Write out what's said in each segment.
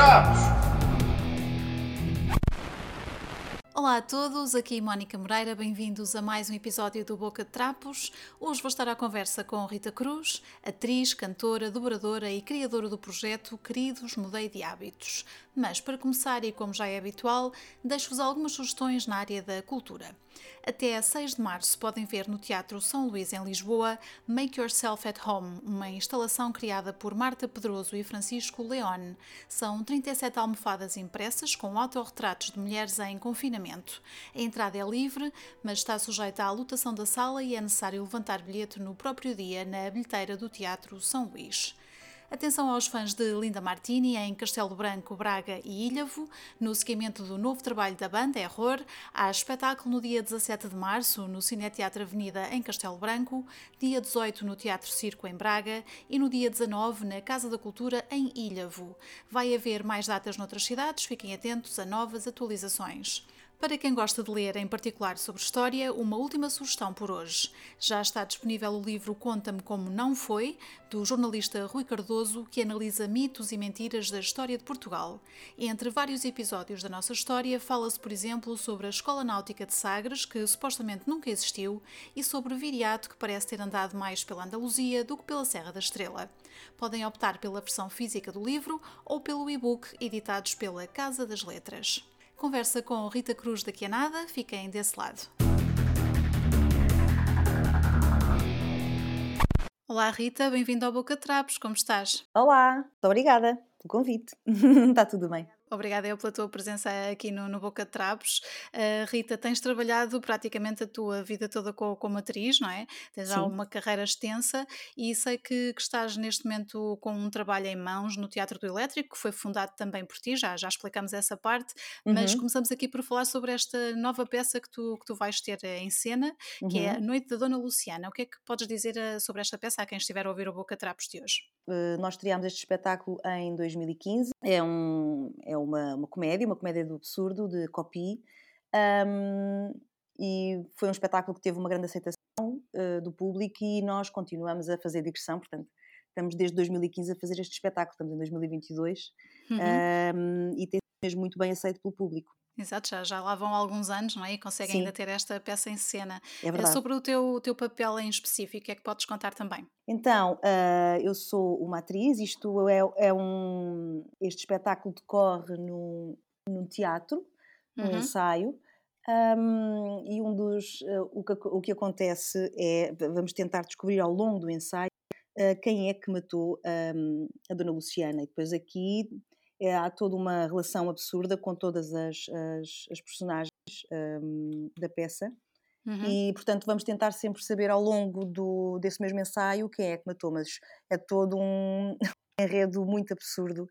Trapos! Olá a todos, aqui Mónica Moreira, bem-vindos a mais um episódio do Boca de Trapos. Hoje vou estar à conversa com Rita Cruz, atriz, cantora, dobradora e criadora do projeto Queridos Mudei de Hábitos. Mas para começar, e como já é habitual, deixo-vos algumas sugestões na área da cultura. Até 6 de março podem ver no Teatro São Luís, em Lisboa, Make Yourself at Home, uma instalação criada por Marta Pedroso e Francisco Leone. São 37 almofadas impressas com autorretratos de mulheres em confinamento. A entrada é livre, mas está sujeita à lotação da sala e é necessário levantar bilhete no próprio dia na bilheteira do Teatro São Luís. Atenção aos fãs de Linda Martini em Castelo Branco, Braga e Ilhavo. No seguimento do novo trabalho da banda, Error, há espetáculo no dia 17 de março no Cineteatro Avenida em Castelo Branco, dia 18 no Teatro Circo em Braga e no dia 19 na Casa da Cultura em Ilhavo. Vai haver mais datas noutras cidades, fiquem atentos a novas atualizações. Para quem gosta de ler, em particular sobre história, uma última sugestão por hoje. Já está disponível o livro Conta-me Como Não Foi, do jornalista Rui Cardoso, que analisa mitos e mentiras da história de Portugal. Entre vários episódios da nossa história, fala-se, por exemplo, sobre a Escola Náutica de Sagres, que supostamente nunca existiu, e sobre Viriato, que parece ter andado mais pela Andaluzia do que pela Serra da Estrela. Podem optar pela versão física do livro ou pelo e-book editados pela Casa das Letras. Conversa com Rita Cruz daqui a nada, fiquem desse lado. Olá Rita, bem-vinda ao Boca Trapos, como estás? Olá, muito obrigada pelo convite. Está tudo bem. Obrigada eu pela tua presença aqui no, no Boca de Trapos. Uh, Rita, tens trabalhado praticamente a tua vida toda como, como atriz, não é? Tens já uma carreira extensa e sei que, que, estás neste momento com um trabalho em mãos no Teatro do Elétrico, que foi fundado também por ti, já, já explicamos essa parte, uhum. mas começamos aqui por falar sobre esta nova peça que tu, que tu vais ter em cena, uhum. que é A uhum. Noite da Dona Luciana. O que é que podes dizer eh, sobre esta peça a quem estiver a ouvir o Boca de Trapos de hoje? Uh, nós estreámos este espetáculo em 2015. É um, é uma, uma comédia, uma comédia do absurdo, de copy, um, e foi um espetáculo que teve uma grande aceitação uh, do público e nós continuamos a fazer digressão, portanto, estamos desde 2015 a fazer este espetáculo, estamos em 2022 uhum. um, e tem mesmo muito bem aceito pelo público. Exato, já, já lá vão alguns anos, não é? E conseguem Sim. ainda ter esta peça em cena. É eh, verdade. Sobre o teu, o teu papel em específico, o que é que podes contar também? Então, uh, eu sou uma atriz, isto é, é um. Este espetáculo decorre num, num teatro, num uhum. ensaio. Um, e um dos. Uh, o, que, o que acontece é. Vamos tentar descobrir ao longo do ensaio uh, quem é que matou um, a Dona Luciana. E depois aqui é, há toda uma relação absurda com todas as, as, as personagens um, da peça. Uhum. E, portanto, vamos tentar sempre saber ao longo do, desse mesmo ensaio quem é que matou, mas é todo um enredo muito absurdo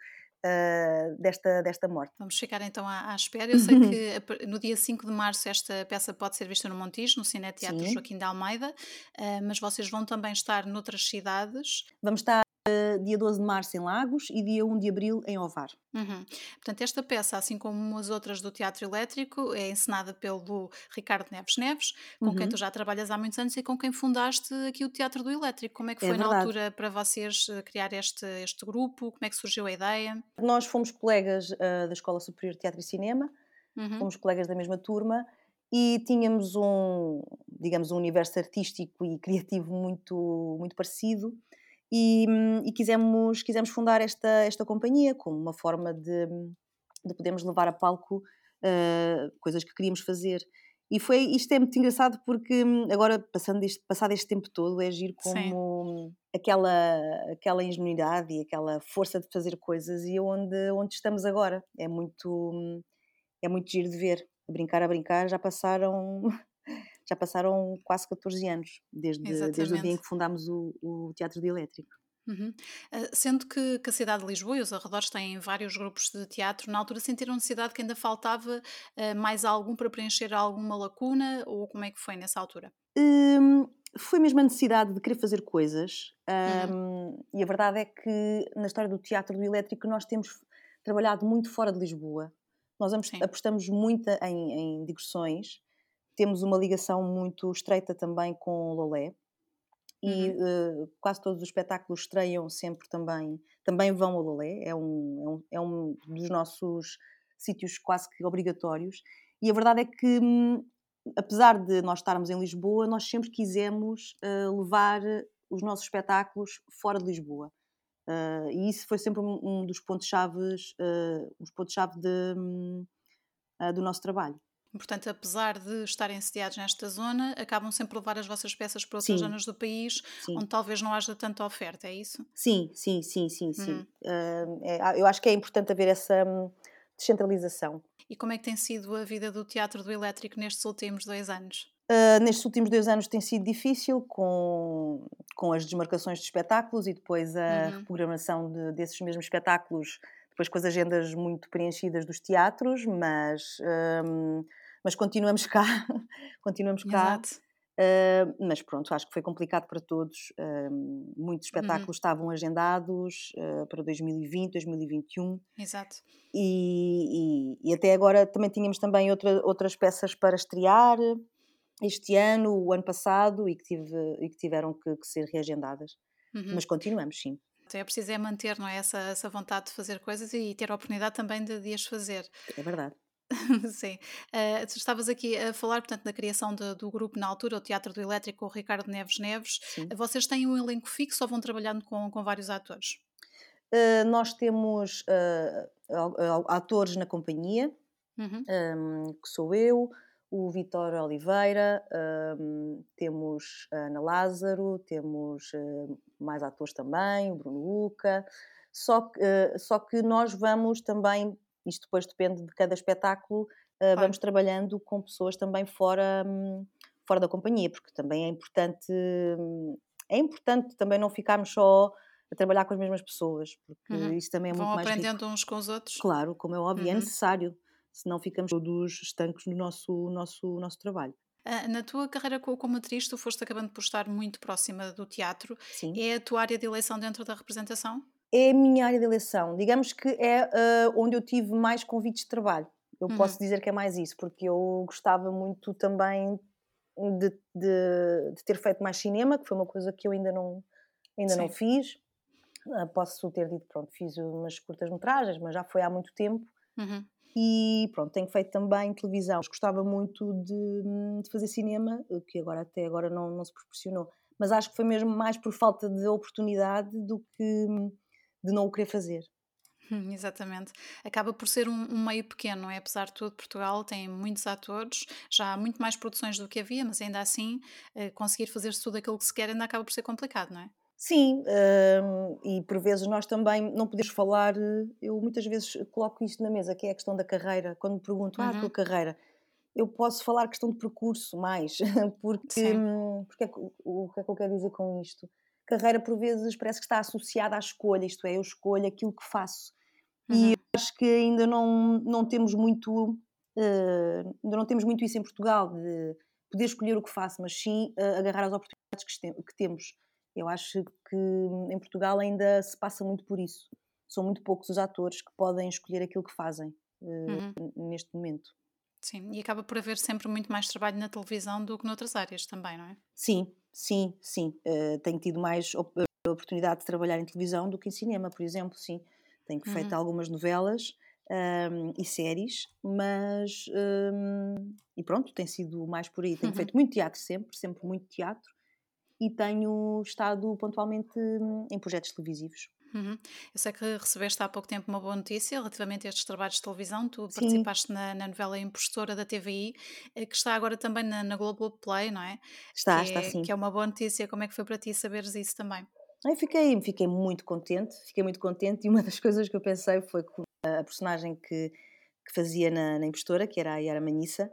uh, desta, desta morte. Vamos ficar então à, à espera. Eu sei que no dia 5 de março esta peça pode ser vista no Montijo, no Cine Teatro Joaquim de Almeida, uh, mas vocês vão também estar noutras cidades. Vamos estar dia 12 de março em Lagos e dia 1 de abril em Ovar. Uhum. Portanto, esta peça, assim como as outras do Teatro Elétrico, é encenada pelo Ricardo Neves Neves, com uhum. quem tu já trabalhas há muitos anos e com quem fundaste aqui o Teatro do Elétrico. Como é que é foi é na altura para vocês eh, criar este, este grupo? Como é que surgiu a ideia? Nós fomos colegas uh, da Escola Superior de Teatro e Cinema, uhum. fomos colegas da mesma turma e tínhamos um, digamos, um universo artístico e criativo muito, muito parecido e, hum, e quisemos, quisemos fundar esta, esta companhia como uma forma de, de podermos levar a palco uh, coisas que queríamos fazer. E foi, isto é muito engraçado porque hum, agora, passando este, passado este tempo todo, é agir como aquela, aquela ingenuidade e aquela força de fazer coisas e onde, onde estamos agora. É muito, é muito giro de ver. A brincar, a brincar, já passaram já passaram quase 14 anos, desde, desde o dia em que fundámos o, o Teatro de Elétrico. Uhum. Uh, sendo que, que, a cidade de Lisboa e os arredores têm vários grupos de teatro, na altura sentiram necessidade que ainda faltava uh, mais algum para preencher alguma lacuna ou como é que foi nessa altura? Um, foi mesmo a necessidade de querer fazer coisas um, uhum. e a verdade é que na história do teatro do elétrico nós temos trabalhado muito fora de Lisboa. Nós apostamos muito em, em digressões temos uma ligação muito estreita também com o Lolé. e uhum. uh, quase todos os espetáculos estreiam sempre também, também vão ao Lolé, é um, é um, é um dos nossos sítios quase que obrigatórios. E a verdade é que, hum, apesar de nós estarmos em Lisboa, nós sempre quisemos uh, levar os nossos espetáculos fora de Lisboa. Uh, e isso foi sempre um, um dos pontos-chave uh, os pontos-chave um, do nosso trabalho. Portanto, apesar de estarem sediados nesta zona, acabam sempre a levar as vossas peças para outras sim. zonas do país sim. onde talvez não haja tanta oferta, é isso? Sim, sim, sim, sim, sim. Uhum. Uh, é, eu acho que é importante haver essa hum, descentralização. E como é que tem sido a vida do Teatro do Elétrico nestes últimos dois anos? Uh, nestes últimos dois anos tem sido difícil com, com as desmarcações de espetáculos e depois a uhum. reprogramação de, desses mesmos espetáculos, depois com as agendas muito preenchidas dos teatros, mas... Um, mas continuamos cá, continuamos cá. Uh, mas pronto, acho que foi complicado para todos. Uh, muitos uhum. espetáculos uhum. estavam agendados uh, para 2020, 2021. Exato. E, e, e, até agora também tínhamos também outra, outras peças para estrear este ano, o ano passado, e que, tive, e que tiveram que, que ser reagendadas. Uhum. Mas continuamos, sim. É preciso é manter não é, essa, essa vontade de fazer coisas e ter a oportunidade também de, de as fazer. É verdade. Sim. Uh, tu estavas aqui a falar, portanto, da criação de, do grupo na altura, o Teatro do Elétrico, o Ricardo Neves Neves. Sim. Vocês têm um elenco fixo ou vão trabalhando com, com vários atores? Uh, nós temos uh, atores na companhia, uhum. um, que sou eu, o Vitor Oliveira, um, temos a Ana Lázaro, temos mais atores também, o Bruno Luca. Só que, só que nós vamos também isto depois depende de cada espetáculo, uh, vamos trabalhando com pessoas também fora, um, fora da companhia, porque também é importante, hum, é importante também não ficarmos só a trabalhar com as mesmas pessoas, porque uhum. isso também é Vão muito mais. Vão aprendendo uns com os outros? Claro, como é óbvio, é uhum. é necessário, senão ficamos todos estancos no nosso, nosso, nosso trabalho. Ah, na tua carreira como atriz, tu foste acabando por estar muito próxima do teatro. Sim. É a tua área de eleição dentro da representação? É a minha área de eleição. Digamos que é uh, onde eu tive mais convites de trabalho. Eu uhum. posso dizer que é mais isso, porque eu gostava muito também de, de, de, ter feito mais cinema, que foi uma coisa que eu ainda não, ainda não fiz. Uh, posso ter dito, pronto, fiz umas curtas-metragens, mas já foi há muito tempo. Uhum. E pronto, tenho feito também televisão. Gostava muito de, de fazer cinema, que agora até agora não, não se proporcionou. Mas acho que foi mesmo mais por falta de oportunidade do que de não o querer fazer. Hum, exatamente. Acaba por ser um, um, meio pequeno, não é? Apesar de tudo, Portugal tem muitos atores, já há muito mais produções do que havia, mas ainda assim, eh, conseguir fazer tudo aquilo que se quer ainda acaba por ser complicado, não é? Sim, um, e por vezes nós também não podemos falar, eu muitas vezes coloco isto na mesa, que é a questão da carreira, quando me perguntam, uhum. ah, a tua uhum. carreira, eu posso falar questão de percurso mais, porque, hum, porque é, o que é que eu quero dizer com isto? Carreira por vezes parece que está associada à escolha, isto é, eu escolho aquilo que faço. Uhum. E acho que ainda não, não temos muito, uh, ainda não temos muito isso em Portugal, de poder escolher o que faço, mas sim uh, agarrar as oportunidades que, que temos. Eu acho que em Portugal ainda se passa muito por isso. São muito poucos os atores que podem escolher aquilo que fazem uh, uhum. neste momento. Sim, e acaba por haver sempre muito mais trabalho na televisão do que noutras áreas também, não é? Sim, sim, sim. Uh, tenho tido mais op eh, oportunidade de trabalhar em televisão do que em cinema, por exemplo, sim. Tenho uhum. feito algumas novelas um, e séries, mas. Um, e pronto, tem sido mais por aí. Tenho uhum. feito muito teatro sempre, sempre muito teatro, e tenho estado pontualmente hum, em projetos televisivos. Uhum. Eu sei que recebeste há pouco tempo uma boa notícia relativamente a estes trabalhos de televisão. Tu Sim. participaste na, na, novela Impostora da TVI, eh, que está agora também na, na Global Play, não é? Está, que está é, sim. Que é uma boa notícia. Como é que foi para ti saberes isso também? Eu fiquei, fiquei muito contente, fiquei muito contente e uma das coisas que eu pensei foi que a personagem que, que fazia na, na Impostora, que era a Yara Manissa,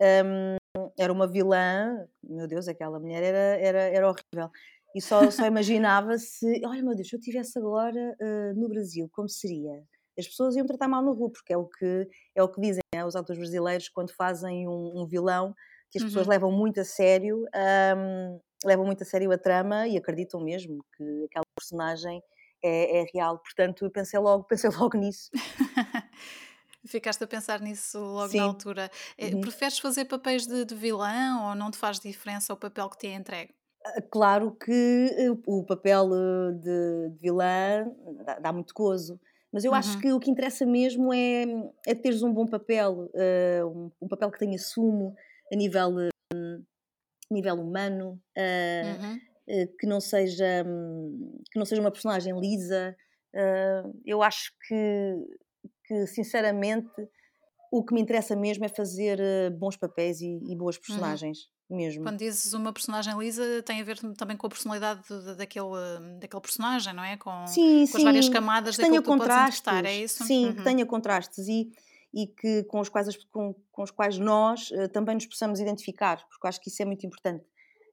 um, era uma vilã, meu Deus, aquela mulher era, era, era horrível. E só, só imaginava se, olha meu Deus, se eu estivesse agora uh, no Brasil, como seria? As pessoas iam tratar mal na rua, porque é o que, é o que dizem né, os autores brasileiros quando fazem um, um vilão que as pessoas uhum. levam muito a sério, um, levam muito a sério a trama e acreditam mesmo que aquela personagem é, é real. Portanto, pensei logo, pensei logo nisso. Ficaste a pensar nisso logo Sim. na altura. Eh, uhum. Preferes fazer papéis de, de vilão ou não te faz diferença o papel que te é entregue? Ah, claro que eh, o papel eh, de, de vilã dá, dá, muito gozo. Mas eu uhum. acho que o que interessa mesmo é, é teres um bom papel, uh, um, um, papel que tenha sumo a nível, uh, nível humano, uh, uhum. que, não seja, um, que não seja uma personagem lisa. eu acho que, que, sinceramente, o que me interessa mesmo é fazer bons papéis e, e boas uhum. personagens. Uhum mesmo. Quando dizes uma personagem lisa, tem a ver também com a personalidade de, daquele, daquele personagem, não é? Com, sim, com as várias camadas que tenha contrastes, é isso? Sim, uhum. que tenha contrastes e, e que com os quais, com, com os quais nós uh, também nos possamos identificar, porque acho que isso é muito importante.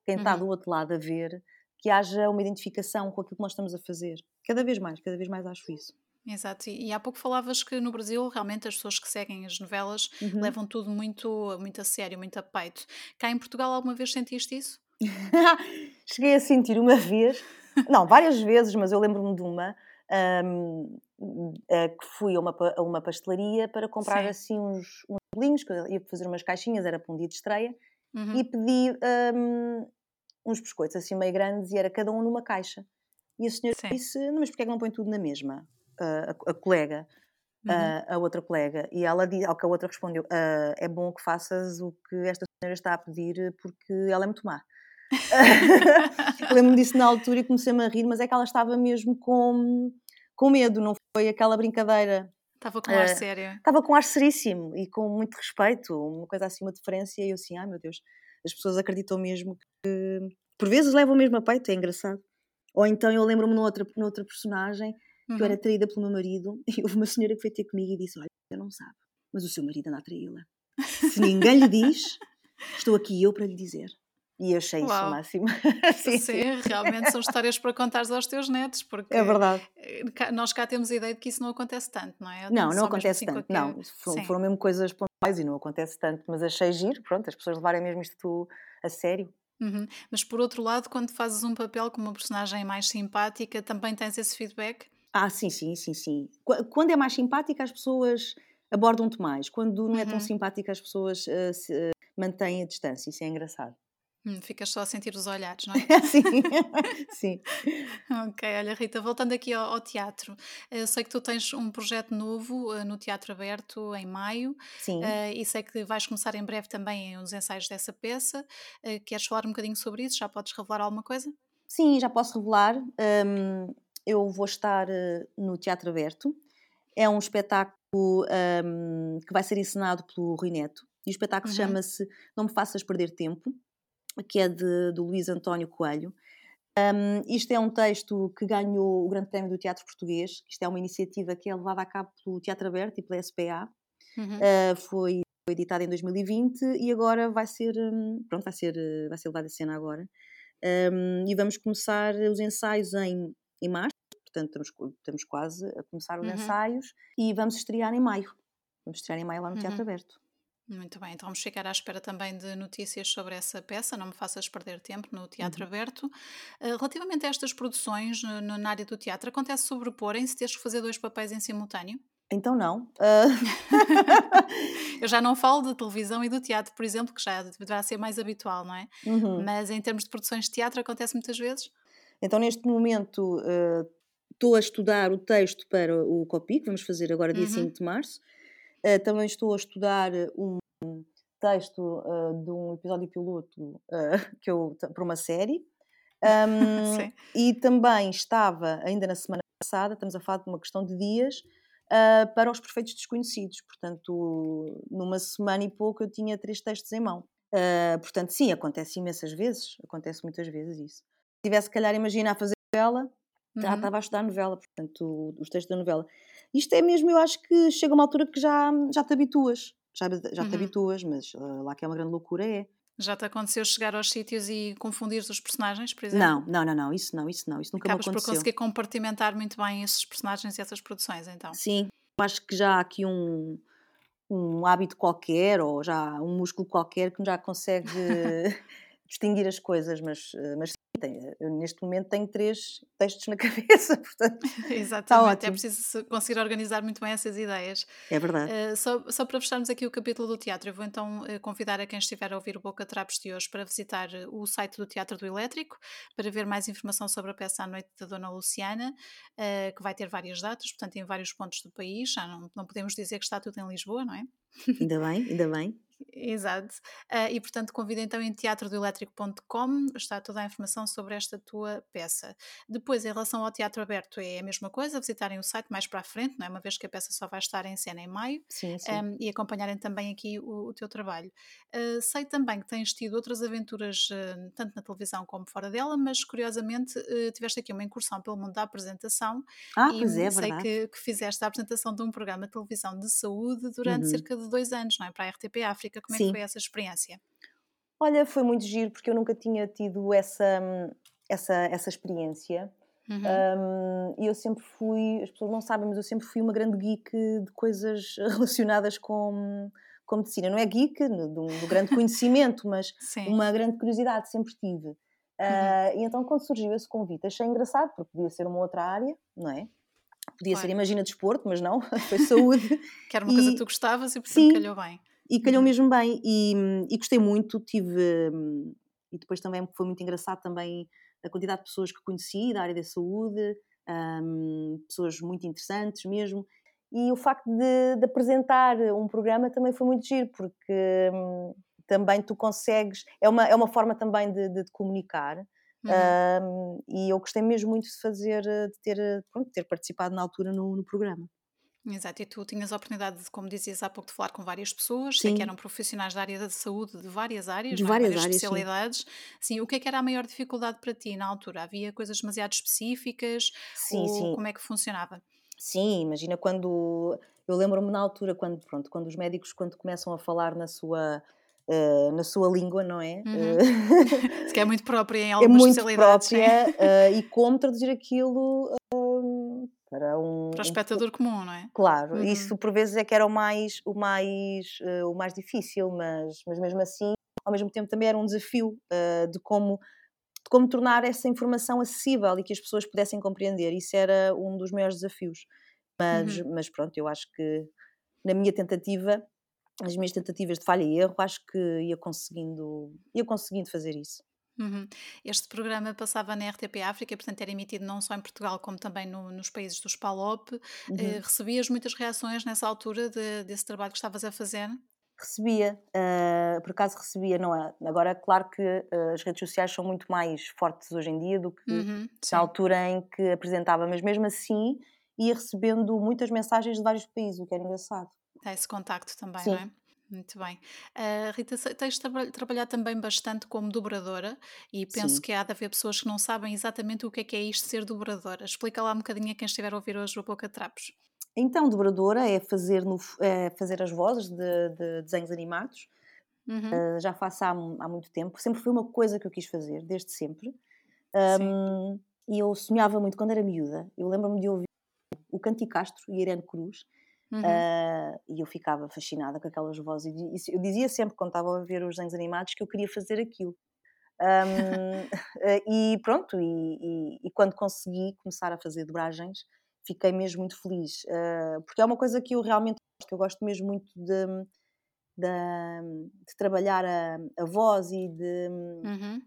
Quem está uhum. do outro lado a ver, que haja uma identificação com aquilo que nós estamos a fazer. Cada vez mais, cada vez mais acho isso. Exato, e, e há pouco falavas que no Brasil realmente as pessoas que seguem as novelas uhum. levam tudo muito, muito a sério, muito a peito. Cá em Portugal alguma vez sentiste isso? Cheguei a sentir uma vez, não, várias vezes, mas eu lembro-me de uma um, que fui a uma, a uma pastelaria para comprar Sim. assim uns, uns bolinhos, que eu ia fazer umas caixinhas, era para um dia de estreia, uhum. e pedi um, uns biscoitos assim meio grandes e era cada um numa caixa. E a senhora Sim. disse: Não, mas porquê é que não põe tudo na mesma? A, a colega, uhum. a, a, outra colega, e ela diz, ao que a outra respondeu: é bom que faças o que esta senhora está a pedir porque ela é muito má. Lembro-me disso na altura e comecei-me a rir, mas é que ela estava mesmo com, com medo, não foi aquela brincadeira. Estava com ar uh, sério. Estava com ar seríssimo e com muito respeito, uma coisa assim, uma diferença, e eu assim, ai meu Deus, as pessoas acreditam mesmo que por vezes levam mesmo a peito, é engraçado. Ou então eu lembro-me noutra, noutra personagem uhum. que eu era uhum. traída pelo meu marido, e houve uma senhora que veio ter comigo e disse: Olha, você não sabe, mas o seu marido anda a traí-la. Se ninguém lhe diz, estou aqui eu para lhe dizer. E eu achei Uau. isso o máximo. sim, sim, realmente são histórias para contares aos teus netos, porque é verdade. Eh, nós cá temos a ideia de que isso não acontece tanto, não é? Não, não acontece tanto. Qualquer... Não, foram, foram, mesmo coisas pontuais e não acontece tanto, mas achei giro, pronto, as pessoas levarem mesmo isto a sério. Uhum. Mas por outro lado, quando fazes um papel com uma personagem mais simpática, também tens esse feedback? Ah, sim, sim, sim, sim. Quando é mais simpática, as pessoas abordam-te mais. Quando não é tão uhum. simpática, as pessoas uh, se, uh, mantêm a distância. Isso é engraçado. Hum, ficas só a sentir os olhares, não é? sim, sim. ok, olha Rita, voltando aqui ao, ao, teatro, eu sei que tu tens um projeto novo uh, no Teatro Aberto em maio. Sim. Uh, e sei que vais começar em breve também os ensaios dessa peça. Uh, queres falar um bocadinho sobre isso? Já podes revelar alguma coisa? Sim, já posso revelar. Um, eu vou estar uh, no Teatro Aberto. É um espetáculo um, que vai ser encenado pelo Rui Neto. E o espetáculo uhum. chama-se Não Me Faças Perder Tempo, que é de, do Luís António Coelho. Um, isto é um texto que ganhou o Grande Prémio do Teatro Português. Isto é uma iniciativa que é levada a cabo pelo Teatro Aberto e pela SPA. Uhum. Uh, foi, foi editado em 2020 e agora vai ser, pronto, vai ser, vai ser levado a cena agora. Um, e vamos começar os ensaios em, em março portanto estamos, estamos quase a começar os uhum. ensaios e vamos estrear em maio. Vamos estrear em maio lá no Teatro uhum. Aberto. Muito bem, então vamos ficar à espera também de notícias sobre essa peça, não me faças perder tempo no Teatro uhum. Aberto. Uh, relativamente a estas produções no, na área do teatro, acontece sobreporem-se, teres que fazer dois papéis em simultâneo? Então não. Uh... Eu já não falo de televisão e do teatro, por exemplo, que já deverá ser mais habitual, não é? Uhum. Mas em termos de produções de teatro acontece muitas vezes? Então neste momento uh, Estou a estudar o texto para o COPI, que vamos fazer agora dia uhum. 5 de março. Uh, também estou a estudar um texto uh, de um episódio piloto uh, que eu, para uma série. Um, e também estava, ainda na semana passada, estamos a falar de uma questão de dias, para os perfeitos desconhecidos. Portanto, numa semana e pouco eu tinha três textos em mão. Portanto, sim, acontece imensas vezes, acontece muitas vezes isso. Se tivesse, se calhar, imagina a fazer ela, já uhum. estava a estudar a novela, portanto, os textos da novela. Isto é mesmo, eu acho que chega uma altura que já, já te habituas, já, já uhum. te habituas, mas uh, lá que é uma grande loucura é. Já te aconteceu chegar aos sítios e confundir os personagens, por exemplo? Não, não, não, não, isso não, isso não, isso nunca Acabas me aconteceu. por conseguir compartimentar muito bem esses personagens e essas produções, então? Sim, acho que já há aqui um, um hábito qualquer, ou já um músculo qualquer que já consegue distinguir as coisas, mas, eh, mas eu neste momento tenho três textos na cabeça, portanto. Exatamente, é preciso conseguir organizar muito bem essas ideias. É verdade. Uh, só, só para fecharmos aqui o capítulo do teatro, eu vou então uh, convidar a quem estiver a ouvir o Boca Trapos de hoje para visitar o site do Teatro do Elétrico, para ver mais informação sobre a peça à noite da Dona Luciana, uh, que vai ter várias datas, portanto, em vários pontos do país. Já não, não podemos dizer que está tudo em Lisboa, não é? Ainda bem, ainda bem. Exato. Uh, e portanto convido então em teatrodoelétrico.com está toda a informação sobre esta tua peça. Depois, em relação ao teatro aberto, é a mesma coisa, visitarem o site mais para a frente, não é? uma vez que a peça só vai estar em cena em maio, sim, sim. Um, e acompanharem também aqui o, o teu trabalho. Uh, sei também que tens tido outras aventuras, uh, tanto na televisão como fora dela, mas curiosamente tiveste aqui uma incursão pelo mundo da apresentação. Ah, e pois é, sei verdade. que, que fizeste a apresentação de um programa de televisão de saúde durante uhum. cerca de dois anos, não é? Para a RTP África. Como é Sim. que foi essa experiência? Olha, foi muito giro porque eu nunca tinha tido essa, essa, essa experiência. Uhum. Um, e eu sempre fui, as pessoas não sabem, mas eu sempre fui uma grande geek de coisas relacionadas com, com medicina. Não é geek do, do grande conhecimento, mas uma grande curiosidade sempre tive. Uh, uhum. E então, quando surgiu esse convite, achei engraçado, porque podia ser uma outra área, não é? Podia claro. ser, imagina, desporto, mas não, foi saúde. que era uma e, coisa que tu gostavas e portanto calhou bem. E calhou uhum. mesmo bem, e, e, gostei muito, tive, e depois também foi muito engraçado também a quantidade de pessoas que conheci da área da saúde, um, pessoas muito interessantes mesmo, e o facto de, de, apresentar um programa também foi muito giro, porque um, também tu consegues, é uma, é uma forma também de, de, de comunicar, uhum. um, e eu gostei mesmo muito de fazer, de ter, pronto, ter participado na altura no, no programa. Exato, e tu tinhas a oportunidade, de, como dizias há pouco, de falar com várias pessoas, sei que eram profissionais da área da saúde de várias áreas, de é? várias, várias áreas, especialidades. Sim. sim. o que é que era a maior dificuldade para ti na altura? Havia coisas demasiado específicas? Sim, ou sim. como é que funcionava? Sim, imagina quando eu lembro-me na altura quando pronto, quando os médicos quando começam a falar na sua Uh, na sua língua, não é? Uhum. Uh, que é muito própria em é algumas é muito especialidades. Própria, uh, e como traduzir aquilo para um para o espectador um, comum, não é? Claro, uhum. isso por vezes é que era o mais o mais uh, o mais difícil, mas mas mesmo assim, ao mesmo tempo também era um desafio uh, de como de como tornar essa informação acessível e que as pessoas pudessem compreender. Isso era um dos maiores desafios. Mas uhum. mas pronto, eu acho que na minha tentativa as minhas tentativas de falha e erro, acho que ia conseguindo, ia conseguindo fazer isso. Uhum. Este programa passava na RTP África, portanto era emitido não só em Portugal como também no, nos países dos PALOP. Uhum. Uh, recebias muitas reações nessa altura de, desse trabalho que estavas a fazer? Recebia, uh, por acaso recebia, não é? Agora, claro que uh, as redes sociais são muito mais fortes hoje em dia do que uhum, na altura em que apresentava, mas mesmo assim ia recebendo muitas mensagens de vários países, o que era engraçado. Há esse contacto também, Sim. não é? Muito bem. Uh, Rita, tens tra trabalhado também bastante como dobradora e penso Sim. que há de haver pessoas que não sabem exatamente o que é que é isto ser dobradora. Explica lá um bocadinho a quem estiver a ouvir hoje o Boca Trapos. Então, dobradora é fazer, no, é fazer as vozes de, de desenhos animados. Uhum. Uh, já faço há, há, muito tempo. Sempre foi uma coisa que eu quis fazer, desde sempre. Um, e eu sonhava muito quando era miúda. Eu lembro-me de ouvir o Canticastro e Irene Cruz Uhum. Uh, e eu ficava fascinada com aquelas vozes. Eu dizia sempre, quando estava a ver os desenhos animados, que eu queria fazer aquilo. Um, e pronto, e, e, e, quando consegui começar a fazer dobragens, fiquei mesmo muito feliz. Uh, porque é uma coisa que eu realmente gosto. Eu gosto mesmo muito de, de, de trabalhar a, a, voz e de, uhum.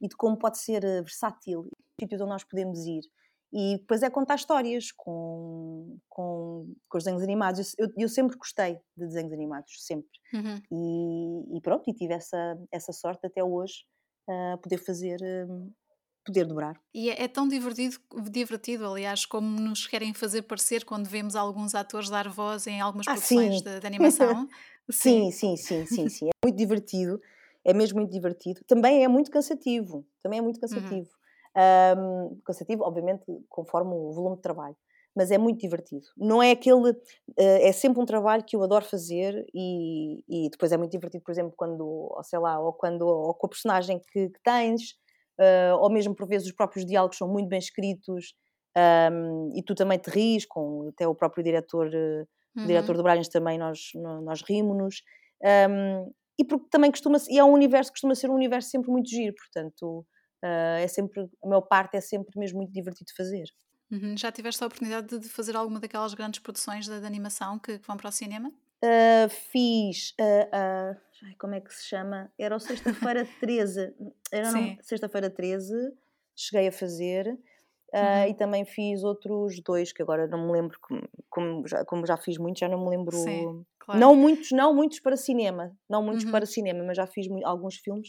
e de como pode ser versátil. Sítios onde nós podemos ir. E depois é contar histórias com, com, com os desenhos animados. Eu, eu, sempre gostei de desenhos animados, sempre. Uhum. E, e, pronto, e tive essa, essa sorte até hoje uh, poder fazer. Uh, poder dobrar. E é, é, tão divertido, divertido, aliás, como nos querem fazer parecer quando vemos alguns atores dar voz em algumas ah, produções de, de, animação. sim, sim, sim, sim, sim. É muito divertido. É mesmo muito divertido. Também é muito cansativo. Também é muito uhum. cansativo. Um, cansativo, obviamente, conforme o volume de trabalho, mas é muito divertido. Não é aquele. Uh, é sempre um trabalho que eu adoro fazer e, e, depois é muito divertido, por exemplo, quando, ou sei lá, ou, quando, ou com a personagem que, que tens, uh, ou mesmo por vezes os próprios diálogos são muito bem escritos um, e tu também te ris, com até o próprio diretor, uh, uhum. diretor de dobragens também nós, nós rimos-nos. Um, e porque também costuma e é um universo costuma ser um universo sempre muito giro, portanto Uh, é sempre, a maior parte é sempre mesmo muito divertido fazer. Uhum. Já tiveste a oportunidade de fazer alguma daquelas grandes produções de, de animação que, que, vão para o cinema? Uh, fiz, uh, como é que se chama? Era o Sexta-feira 13. Era Sexta-feira 13, cheguei a fazer. Uhum. e também fiz outros dois que agora não me lembro, como, como, já, como já fiz muitos, já não me lembro. Sim, claro. Não muitos, não muitos para cinema, não muitos uhum. para cinema, mas já fiz alguns filmes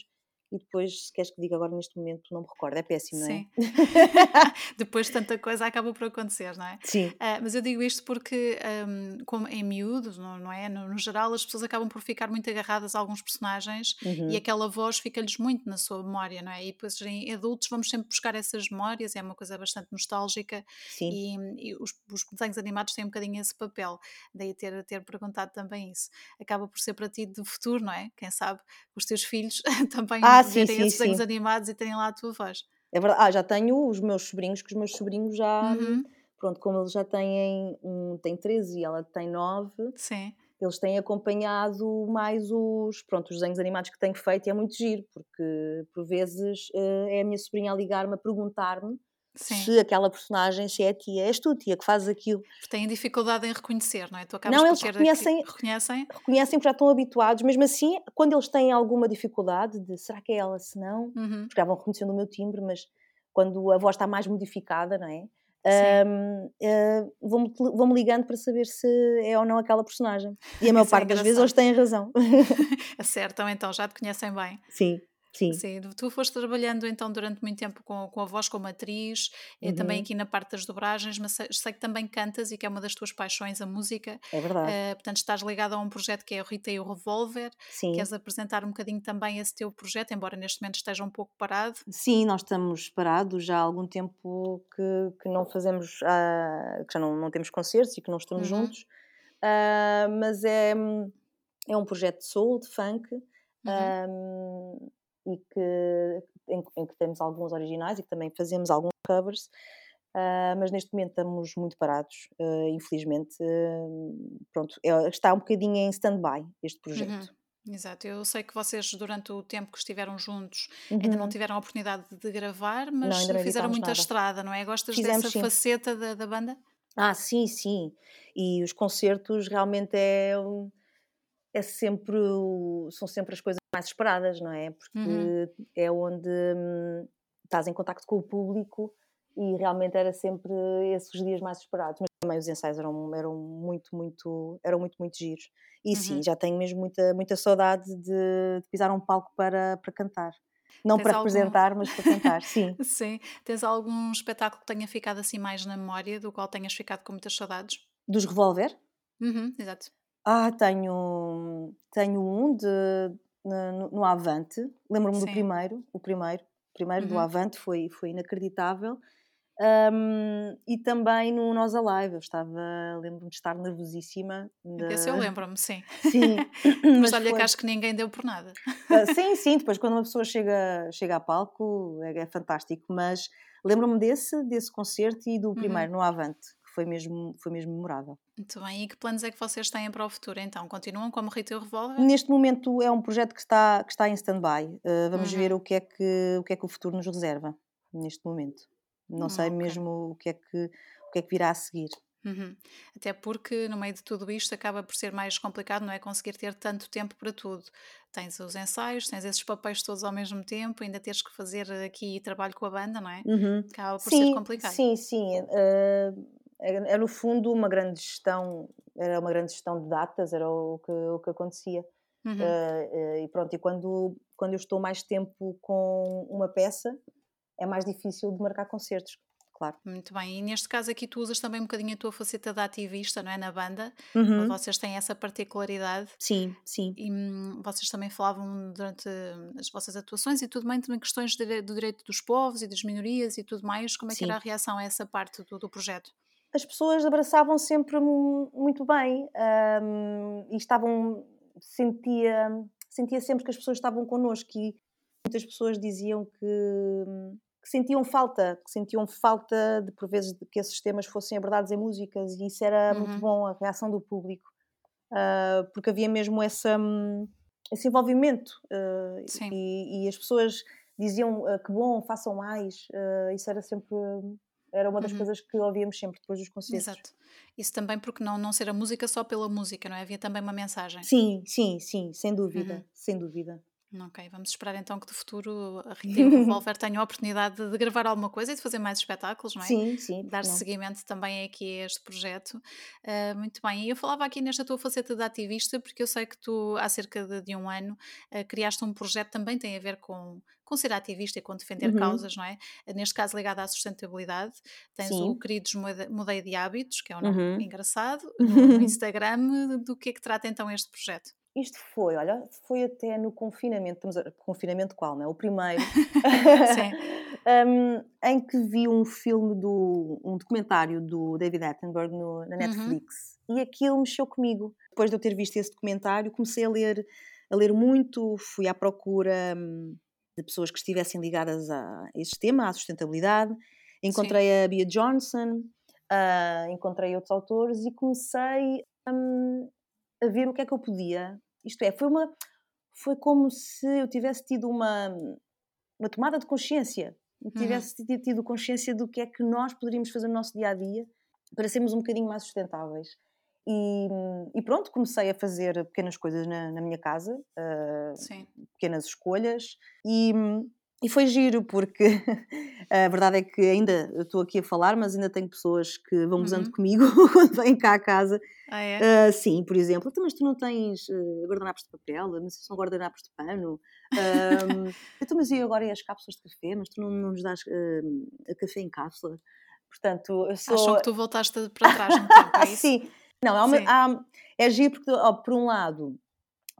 e depois, se queres que diga agora neste momento, não me recordo, é péssimo, não é? Sim. depois tanta coisa acaba por acontecer, não é? Sim. Uh, mas eu digo isto porque, um, como em miúdos, não, não é? No, no, geral, as pessoas acabam por ficar muito agarradas a alguns personagens uhum. e aquela voz fica-lhes muito na sua memória, não é? E depois em adultos vamos sempre buscar essas memórias, é uma coisa bastante nostálgica Sim. e, e os, os, desenhos animados têm um bocadinho esse papel, daí ter, ter perguntado também isso. Acaba por ser para ti do futuro, não é? Quem sabe os teus filhos também. Ah, sim, verem sim, esses desenhos animados e terem lá a tua voz. É verdade. Ah, já tenho os meus sobrinhos, que os meus sobrinhos já. Uhum. Pronto, como eles já têm. Um tem 13 e ela tem 9. Sim. Eles têm acompanhado mais os, pronto, os desenhos animados que tenho feito e é muito giro, porque por vezes eh, é a minha sobrinha a ligar-me a perguntar-me Sim. se aquela personagem, se é a tia, és tu, tia, que fazes aquilo. Têm dificuldade em reconhecer, não é? Tu não, eles reconhecem, reconhecem, reconhecem porque já estão habituados, mesmo assim, quando eles têm alguma dificuldade de será que é ela, se não, uhum. porque já vão reconhecendo o meu timbre, mas quando a voz está mais modificada, não é? Um, uh, vão-me vão ligando para saber se é ou não aquela personagem. E a maior é parte é das vezes eles têm razão. Acertam, então, já te conhecem bem. Sim. Sim. Sim. Tu foste trabalhando então durante muito tempo com, com a voz como atriz, uhum. e também aqui na parte das dobragens, mas sei, sei, que também cantas e que é uma das tuas paixões, a música. É verdade. Uh, portanto, estás ligada a um projeto que é o Rita e o Revolver. Sim. Queres apresentar um bocadinho também esse teu projeto, embora neste momento esteja um pouco parado? Sim, nós estamos parados já há algum tempo que, que não fazemos, uh, que já não, não temos concertos e que não estamos uhum. juntos. Uh, mas é, é um projeto de soul, de funk. Uhum. Um, e que, em, em, que temos alguns originais e que também fazemos alguns covers, uh, mas neste momento estamos muito parados, uh, infelizmente. Uh, pronto, é, está um bocadinho em stand-by este projeto. Uhum. Exato, eu sei que vocês durante o tempo que estiveram juntos uhum. ainda não uhum. tiveram a oportunidade de gravar, mas não, fizeram muita nada. estrada, não é? Gostas Fizemos, dessa sim. faceta da, da banda? Ah, sim, sim. E os concertos realmente é, é sempre são sempre as coisas mais esperadas, não é? Porque uhum. é onde hum, estás em contacto com o público e realmente era sempre esses dias mais esperados. Mas também os ensaios eram, eram muito, muito, eram muito, muito giros. E uhum. sim, já tenho mesmo muita, muita saudade de, de pisar um palco para, para cantar. Não Tens para algum... representar, mas para cantar, sim. sim. Tens algum espetáculo que tenha ficado assim mais na memória, do qual tenhas ficado com muitas saudades? Dos Revolver? Uhum, exato. Ah, tenho, tenho um de, no, no Avante. Lembro-me do primeiro, o primeiro, primeiro uhum. do Avante foi, foi inacreditável. Um, e também no Nós Alive, eu estava, lembro-me de estar nervosíssima. De... Esse eu lembro-me, sim. Sim. mas, mas olha foi... que acho que ninguém deu por nada. Uh, sim, sim, depois quando uma pessoa chega, chega a palco é, é fantástico, mas lembro-me desse, desse concerto e do uhum. primeiro, uhum. no Avante foi mesmo, foi mesmo memorável. Muito bem, e que planos é que vocês têm para o futuro então? Continuam como Retail Revolver? Neste momento é um projeto que está, que está em stand-by. Uh, vamos uhum. ver o que, é que, o que é que o futuro nos reserva neste momento. Não hum, sei okay. mesmo o que, é que, o que é que virá a seguir. Uhum. Até porque no meio de tudo isto acaba por ser mais complicado, não é? Conseguir ter tanto tempo para tudo. Tens os ensaios, tens esses papéis todos ao mesmo tempo, ainda tens que fazer aqui trabalho com a banda, não é? Uhum. Acaba por sim, ser complicado. Sim, sim. Uh, era, era no fundo uma grande gestão, era uma grande gestão de datas, era o que, o que acontecia. Uhum. Uh, uh, e pronto, e quando, quando eu estou mais tempo com uma peça, é mais difícil de marcar concertos, claro. Muito bem, e neste caso aqui tu usas também um bocadinho a tua faceta de ativista, não é? Na banda, uhum. vocês têm essa particularidade. Sim, sim. E hum, vocês também falavam durante as vossas atuações e tudo bem também questões de, do direito dos povos e das minorias e tudo mais. Como é sim. que era a reação a essa parte do, do projeto? As pessoas abraçavam sempre muito bem um, e estavam sentia sentia sempre que as pessoas estavam connosco e muitas pessoas diziam que, que sentiam falta que sentiam falta de por vezes de que esses temas fossem abordados em músicas e isso era uhum. muito bom a reação do público uh, porque havia mesmo essa, esse envolvimento uh, e, e, as pessoas diziam uh, que bom, façam mais. Isso era sempre. Era uma das uhum. coisas que ouvíamos sempre depois dos concertos. Exato. Isso também porque não, não ser a música só pela música, não é? Havia também uma mensagem. Sim, sim, sim, sem dúvida, uhum. sem dúvida. Ok, vamos esperar então que no futuro a Rita e o Revolver tenham a oportunidade de, gravar alguma coisa e de fazer mais espetáculos, não é? Sim, sim. Dar seguimento também aqui a este projeto. Uh, muito bem, e eu falava aqui nesta tua faceta de ativista, porque eu sei que tu, há cerca de, de um ano, uh, criaste um projeto que também tem a ver com, com ser ativista e com defender uhum. causas, não é? Neste caso ligado à sustentabilidade. Tens Sim. o Queridos Mudei de Hábitos, que é um nome uhum. engraçado, no Instagram. Do que é que trata então este projeto? Isto foi, olha, foi até no confinamento, estamos a, confinamento qual, não é? O primeiro, um, em que vi um filme do, um documentário do David Attenborough no, na uhum. Netflix uhum. e aquilo mexeu comigo. Depois de eu ter visto esse documentário, comecei a ler, a ler muito, fui à procura hum, de pessoas que estivessem ligadas a este tema, à sustentabilidade. Encontrei Sim. a Bia Johnson, uh, encontrei outros autores e comecei um, a ver o que é que eu podia isto é, foi uma foi como se eu tivesse tido uma, uma tomada de consciência, uhum. tivesse uhum. tido consciência do que é que nós poderíamos fazer no nosso dia a dia para sermos um bocadinho mais sustentáveis. E, e pronto, comecei a fazer pequenas coisas na, na minha casa, uh, pequenas escolhas, e, e foi giro, porque a verdade é que ainda estou aqui a falar, mas ainda tenho pessoas que vão gozando uhum. comigo quando vêm cá a casa. Ah, é? Uh, sim, por exemplo, então, mas tu não tens uh, guardanapos de papel, mas são guardanapos de pano. Um, então, mas e agora e as cápsulas de café? Mas tu não, não nos dás uh, café em cápsula? Portanto, eu sou... Acham que tu voltaste para trás no tempo, é isso? sim. Não, há uma, há, é giro porque, ó, por um lado,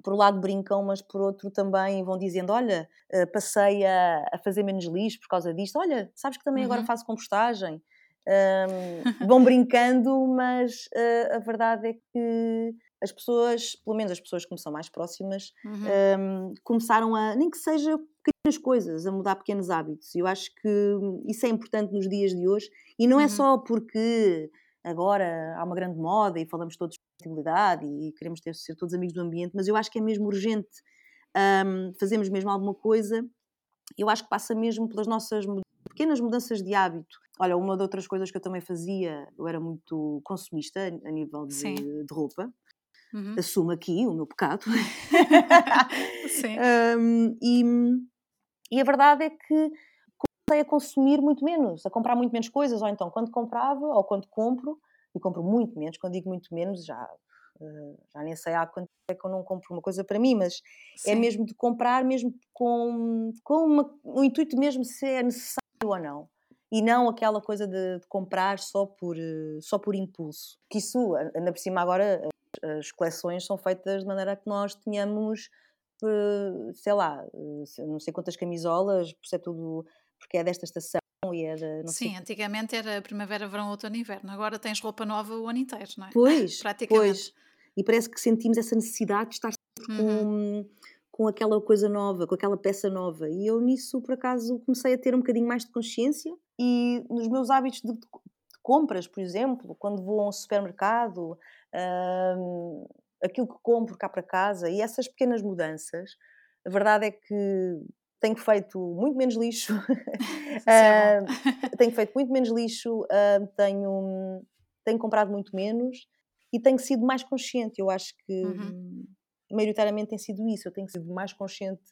por um lado brincam, mas por outro também vão dizendo: Olha, eh, passei a, a fazer menos lixo por causa disto, olha, sabes que também uhum. agora faço compostagem. Um, vão brincando, mas uh, a verdade é que as pessoas, pelo menos as pessoas que me são mais próximas, uhum. um, começaram a, nem que seja pequenas coisas, a mudar pequenos hábitos. Eu acho que isso é importante nos dias de hoje e não é uhum. é só porque agora há uma grande moda e falamos todos de sustentabilidade e queremos ter, ser todos amigos do ambiente, mas eu acho que é mesmo urgente um, fazermos mesmo alguma coisa. Eu acho que passa mesmo pelas nossas pequenas mudanças de hábito. Olha, uma das outras coisas que eu também fazia, eu era muito consumista a nível de, de roupa. Uhum. Assumo aqui o meu pecado. Sim. um, e, e a verdade é que comecei a consumir muito menos, a comprar muito menos coisas, ou então quando comprava, ou quando compro, e compro muito menos, quando digo muito menos, já, eh, já nem sei há quanto é que eu não compro uma coisa para mim, mas é Sim. é mesmo de comprar, mesmo com, com uma, um intuito mesmo se é necessário ou não. E não aquela coisa de, de comprar só por, eh, só por impulso. Que isso, ainda por cima agora, as coleções são feitas de maneira que nós tenhamos, eh, sei lá, não sei quantas camisolas, por ser tudo porque é desta estação e era. Não Sim, sei. antigamente era primavera, verão, outono e inverno. Agora tens roupa nova o ano inteiro, não é? Pois, Praticamente. Pois. E parece que sentimos essa necessidade de estar uhum. com, com aquela coisa nova, com aquela peça nova. E eu nisso, por acaso, comecei a ter um bocadinho mais de consciência e nos meus hábitos de, de compras, por exemplo, quando vou a um supermercado, hum, aquilo que compro cá para casa e essas pequenas mudanças, a verdade é que tenho feito muito menos lixo, uh, tenho feito muito menos lixo, uh, tenho, tenho comprado muito menos e tenho sido mais consciente. Eu acho que uhum. maioritariamente tem sido isso, eu tenho sido mais consciente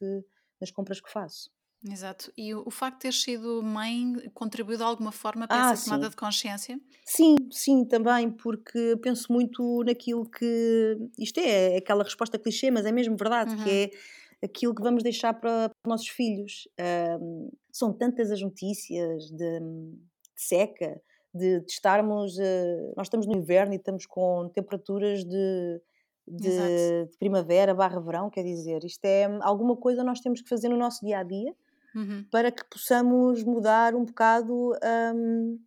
nas compras que faço. Exato. E o, facto de ter sido mãe contribuiu de alguma forma para ah, essa tomada sim. de consciência? Sim, sim, também, porque penso muito naquilo que. Isto é, é aquela resposta clichê, mas é mesmo verdade, uhum. que é aquilo que vamos deixar para, para os nossos filhos. Um, são tantas as notícias de, de seca, de, de estarmos. Uh, nós estamos no inverno e estamos com temperaturas de, de, de, primavera barra verão, quer dizer, isto é alguma coisa nós temos que fazer no nosso dia a dia uhum. para que possamos mudar um bocado. Um,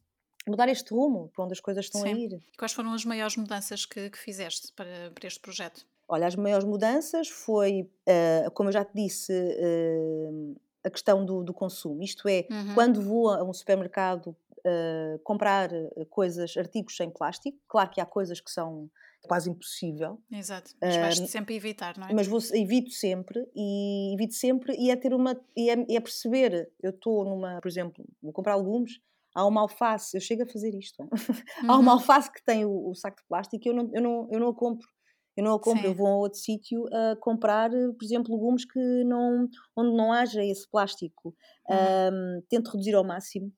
mudar este rumo para onde as coisas estão Sim. a ir. Quais foram as maiores mudanças que, que fizeste para, para este projeto? Olha, as maiores mudanças foi, uh, como eu já te disse, uh, a questão do, do, consumo. Isto é, uhum. quando vou a um supermercado uh, comprar coisas, artigos sem plástico, claro que há coisas que são quase impossível. Exato, mas vais sempre evitar, não é? Mas vou, evito sempre e evito sempre e é ter uma e é, é perceber, eu estou numa, por exemplo, vou comprar legumes, há uma alface, eu chego a fazer isto, uhum. há uma alface que tem o, o, saco de plástico e eu não, eu não, eu não a compro. Eu não a compro, Sim. eu vou a outro sítio a comprar, por exemplo, legumes que não, onde não haja esse plástico. Uhum. Um, tento reduzir ao máximo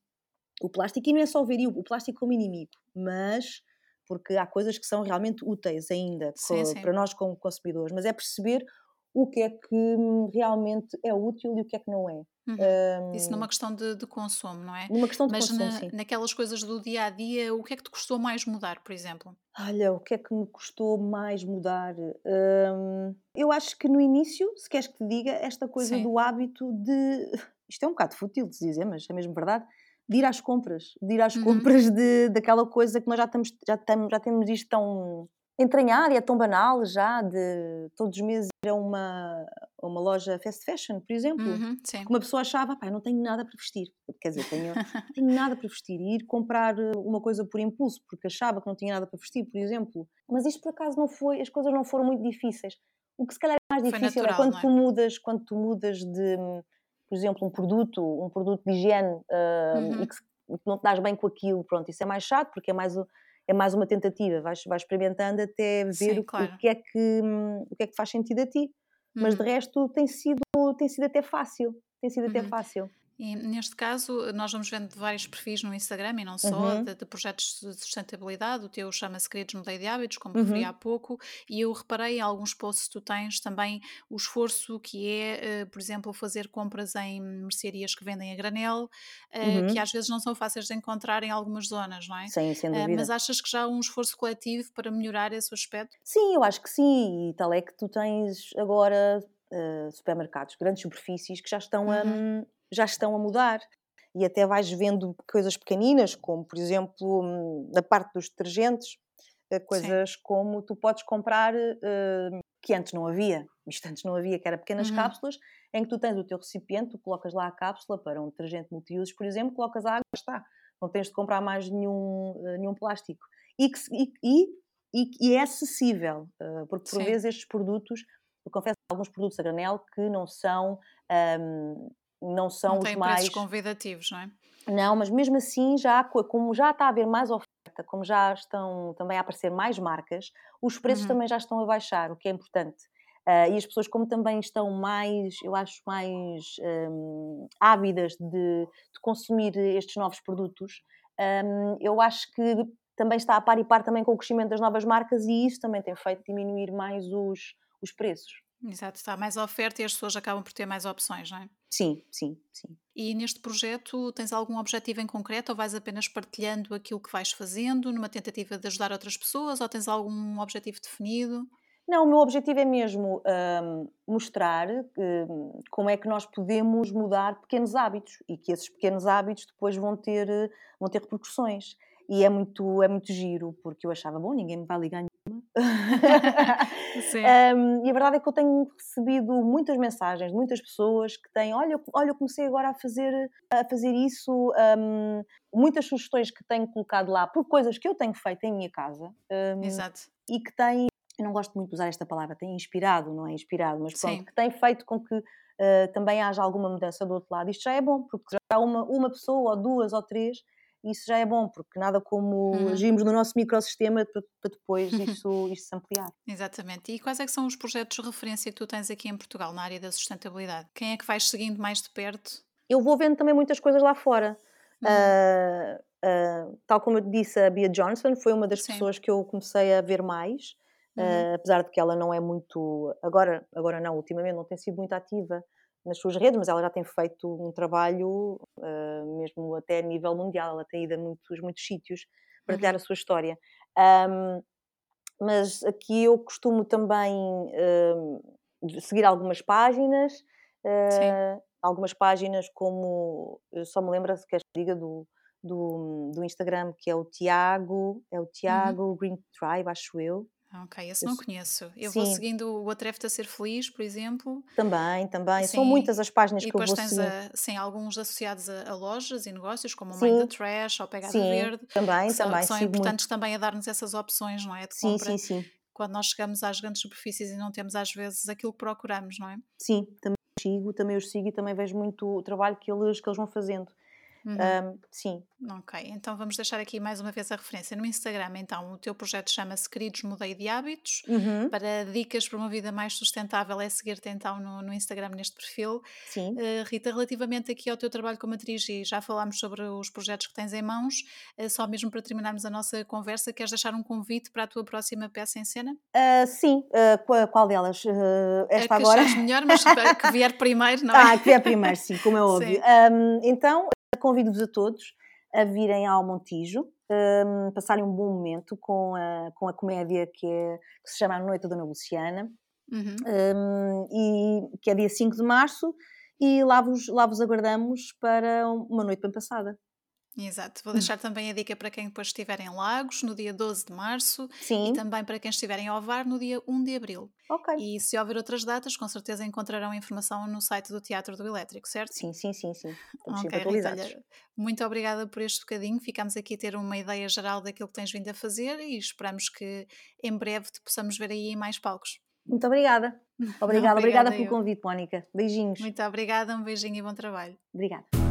o plástico e não é só ver o plástico como inimigo, mas porque há coisas que são realmente úteis ainda sim, sim. para nós como consumidores, mas é perceber o que é que hum, realmente é útil e o que é que não é. Uhum. Um, Isso numa questão de, de, consumo, não é? Numa questão de Mas consumo, na, sim. naquelas coisas do dia a dia, o que é que te custou mais mudar, por exemplo? Olha, o que é que me custou mais mudar? Um, eu acho que no início, se queres que te diga, esta coisa sim. do hábito de. Isto é um bocado fútil de se dizer, mas é mesmo verdade de ir às compras, de ir às uhum. compras de, daquela coisa que nós já, estamos, já, estamos, já temos isto tão entranhado e é tão banal já, de todos os meses ir a uma, uma loja fast fashion, por exemplo, uhum, que uma pessoa achava, pá, não tenho nada para vestir, quer dizer, tenho, tenho nada para vestir, e ir comprar eh, uma coisa por impulso, porque achava que não tinha nada para vestir, por exemplo, mas isto por acaso não foi, as coisas não foram muito difíceis, o que se calhar é mais difícil é natural, é quando é? tu mudas, quando tu mudas de por exemplo, um produto, um produto de higiene uh, uhum. e que, que não te dás bem com aquilo, pronto, isso é mais chato porque é mais, é mais uma tentativa, vais, vais experimentando até ver Sim, o, claro. o, que é que, o que é que faz sentido a ti. Uhum. Mas de uhum. resto tem sido, tem sido até fácil, tem sido até uhum. fácil. E neste caso, nós vamos vendo vários perfis no Instagram e não só, uhum. de, de, projetos de sustentabilidade. O teu chama-se Queridos Mudei de Hábitos, como uhum. referi há pouco, e eu reparei em alguns posts que tu tens também o esforço que é, uh, por exemplo, fazer compras em mercearias que vendem a granel, uh, uhum. que às vezes não são fáceis de encontrar em algumas zonas, não é? Sim, sem dúvida. Uh, mas achas que já há um esforço coletivo para melhorar esse aspecto? Sim, eu acho que sim, e tal é que tu tens agora supermercados, grandes superfícies que já estão uhum. a já estão a mudar. E até vais vendo coisas pequeninas, como por exemplo, na parte dos detergentes, eh, coisas Sim. como tu podes comprar uh, que antes não havia, isto antes não havia, que era pequenas uhum. cápsulas, em que tu tens o teu recipiente, tu colocas lá a cápsula para um detergente multiusos, por exemplo, colocas a água, está. Não tens de comprar mais nenhum, uh, nenhum plástico. E, que, e, e, e é acessível, porque por Sim. vezes estes produtos, eu confesso alguns produtos a granel que não são um, não são não os mais convidativos, não é? Não, mas mesmo assim já como já está a haver mais oferta, como já estão também a aparecer mais marcas, os preços uhum. também já estão a baixar, o que é importante. Uh, e as pessoas, como também estão mais, eu acho, mais um, ávidas de, de, consumir estes novos produtos, um, eu acho que também está a par e par também com o crescimento das novas marcas e isso também tem feito diminuir mais os, os preços. Exato, está mais oferta e as pessoas acabam por ter mais opções, não é? Sim, sim, sim. E neste projeto tens algum objetivo em concreto ou vais apenas partilhando aquilo que vais fazendo numa tentativa de ajudar outras pessoas ou tens algum objetivo definido? Não, o meu objetivo é mesmo um, mostrar um, como é que nós podemos mudar pequenos hábitos e que esses pequenos hábitos depois vão ter, vão ter repercussões. E é muito, é muito giro, porque eu achava, bom, ninguém me vai ligar. Um, e a verdade é que eu tenho recebido muitas mensagens de muitas pessoas que têm, olha, olha, eu comecei agora a fazer, a fazer isso, um, muitas sugestões que tenho colocado lá por coisas que eu tenho feito em minha casa. Um, Exato. E que têm, eu não gosto muito de usar esta palavra, tem inspirado, não é inspirado, mas pronto, Sim. que tem feito com que uh, também haja alguma mudança do outro lado. Isto já é bom, porque já há uma, uma pessoa, ou duas, ou três isso já é bom, porque nada como uhum. agirmos no nosso microsistema para, depois isso, isso se ampliar. Exatamente. E quais é que são os projetos de referência que tu tens aqui em Portugal na área da sustentabilidade? Quem é que vais seguindo mais de perto? Eu vou vendo também muitas coisas lá fora. Uh, uh, tal como eu disse, a Bia Johnson foi uma das Sim. pessoas que eu comecei a ver mais. Uhum. Uh, apesar de que ela não é muito agora agora não ultimamente não tem sido muito ativa nas suas redes, mas ela já tem feito um trabalho uh, mesmo até a nível mundial, ela tem ido a muitos, muitos sítios partilhar uhum. a sua história. Um, mas aqui eu costumo também uh, seguir algumas páginas, uh, algumas páginas como, só me lembro, se queres que diga, do, do, do Instagram, que é o Tiago, é o uhum. Tiago uhum. Green Tribe, acho eu. Ah, ok, esse não conheço. Eu vou seguindo o Atreve-te a Ser Feliz, por exemplo. Também, também. São muitas as páginas E que eu depois vou tens seguir. a, sim, alguns associados a, a lojas e negócios, como o Mind the Trash ou Pegada sim, Verde, também, que são, também. que são sigo muito. importantes também a dar-nos essas opções, não é? De Sim, compra sim, sim. quando nós chegamos às grandes superfícies e não temos às vezes aquilo que procuramos, não é? Sim, também sigo, também os sigo e também vejo muito o trabalho que eles, que eles vão fazendo. Uhum. Um, sim. Ok, então vamos deixar aqui mais uma vez a referência no Instagram. Então, o teu projeto chama-se Queridos Mudei de Hábitos. Uhum. Para dicas para uma vida mais sustentável, é seguir-te então no, no, Instagram neste perfil. Sim. Uh, Rita, relativamente aqui ao teu trabalho como atriz, e já falámos sobre os projetos que tens em mãos, uh, só mesmo para terminarmos a nossa conversa, queres deixar um convite para a tua próxima peça em cena? Uh, sim, qual, qual, delas? esta que agora? melhor, mas que vier primeiro, não é? Ah, que vier primeiro, sim, como é óbvio. Um, então, convido-vos a todos a virem ao Montijo, um, passarem um bom momento com a, com a comédia que, é, que se chama A Noite da Dona Luciana, uhum. um, e, que é dia 5 de março, e lá vos, lá vos aguardamos para uma noite bem passada. Exato. Vou deixar também a dica para quem depois estiver em Lagos, no dia 12 de março. Sim. E também para quem estiver em Ovar, no dia 1 de abril. Ok. E se houver outras datas, com certeza encontrarão informação no site do Teatro do Elétrico, certo? Sim, sim, sim, sim. Estamos okay, atualizados. Rita, muito obrigada por este bocadinho. Ficamos aqui a ter uma ideia geral daquilo que tens vindo a fazer e esperamos que em breve te possamos ver aí em mais palcos. Muito obrigada. Obrigada, obrigada, obrigada pelo convite, Mónica. Beijinhos. Muito obrigada, um beijinho e bom trabalho. Obrigada.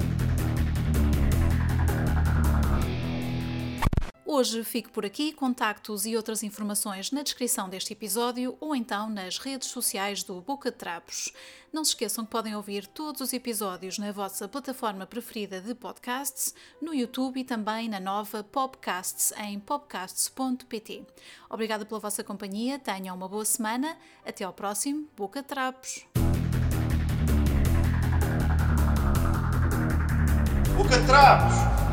Hoje fico por aqui, contactos e outras informações na descrição deste episódio ou então nas redes sociais do Boca de Trapos. Não se esqueçam que podem ouvir todos os episódios na vossa plataforma preferida de podcasts, no YouTube e também na nova Popcasts em popcasts.pt. Obrigada pela vossa companhia, tenham uma boa semana, até ao próximo Boca de Trapos. Boca de Trapos!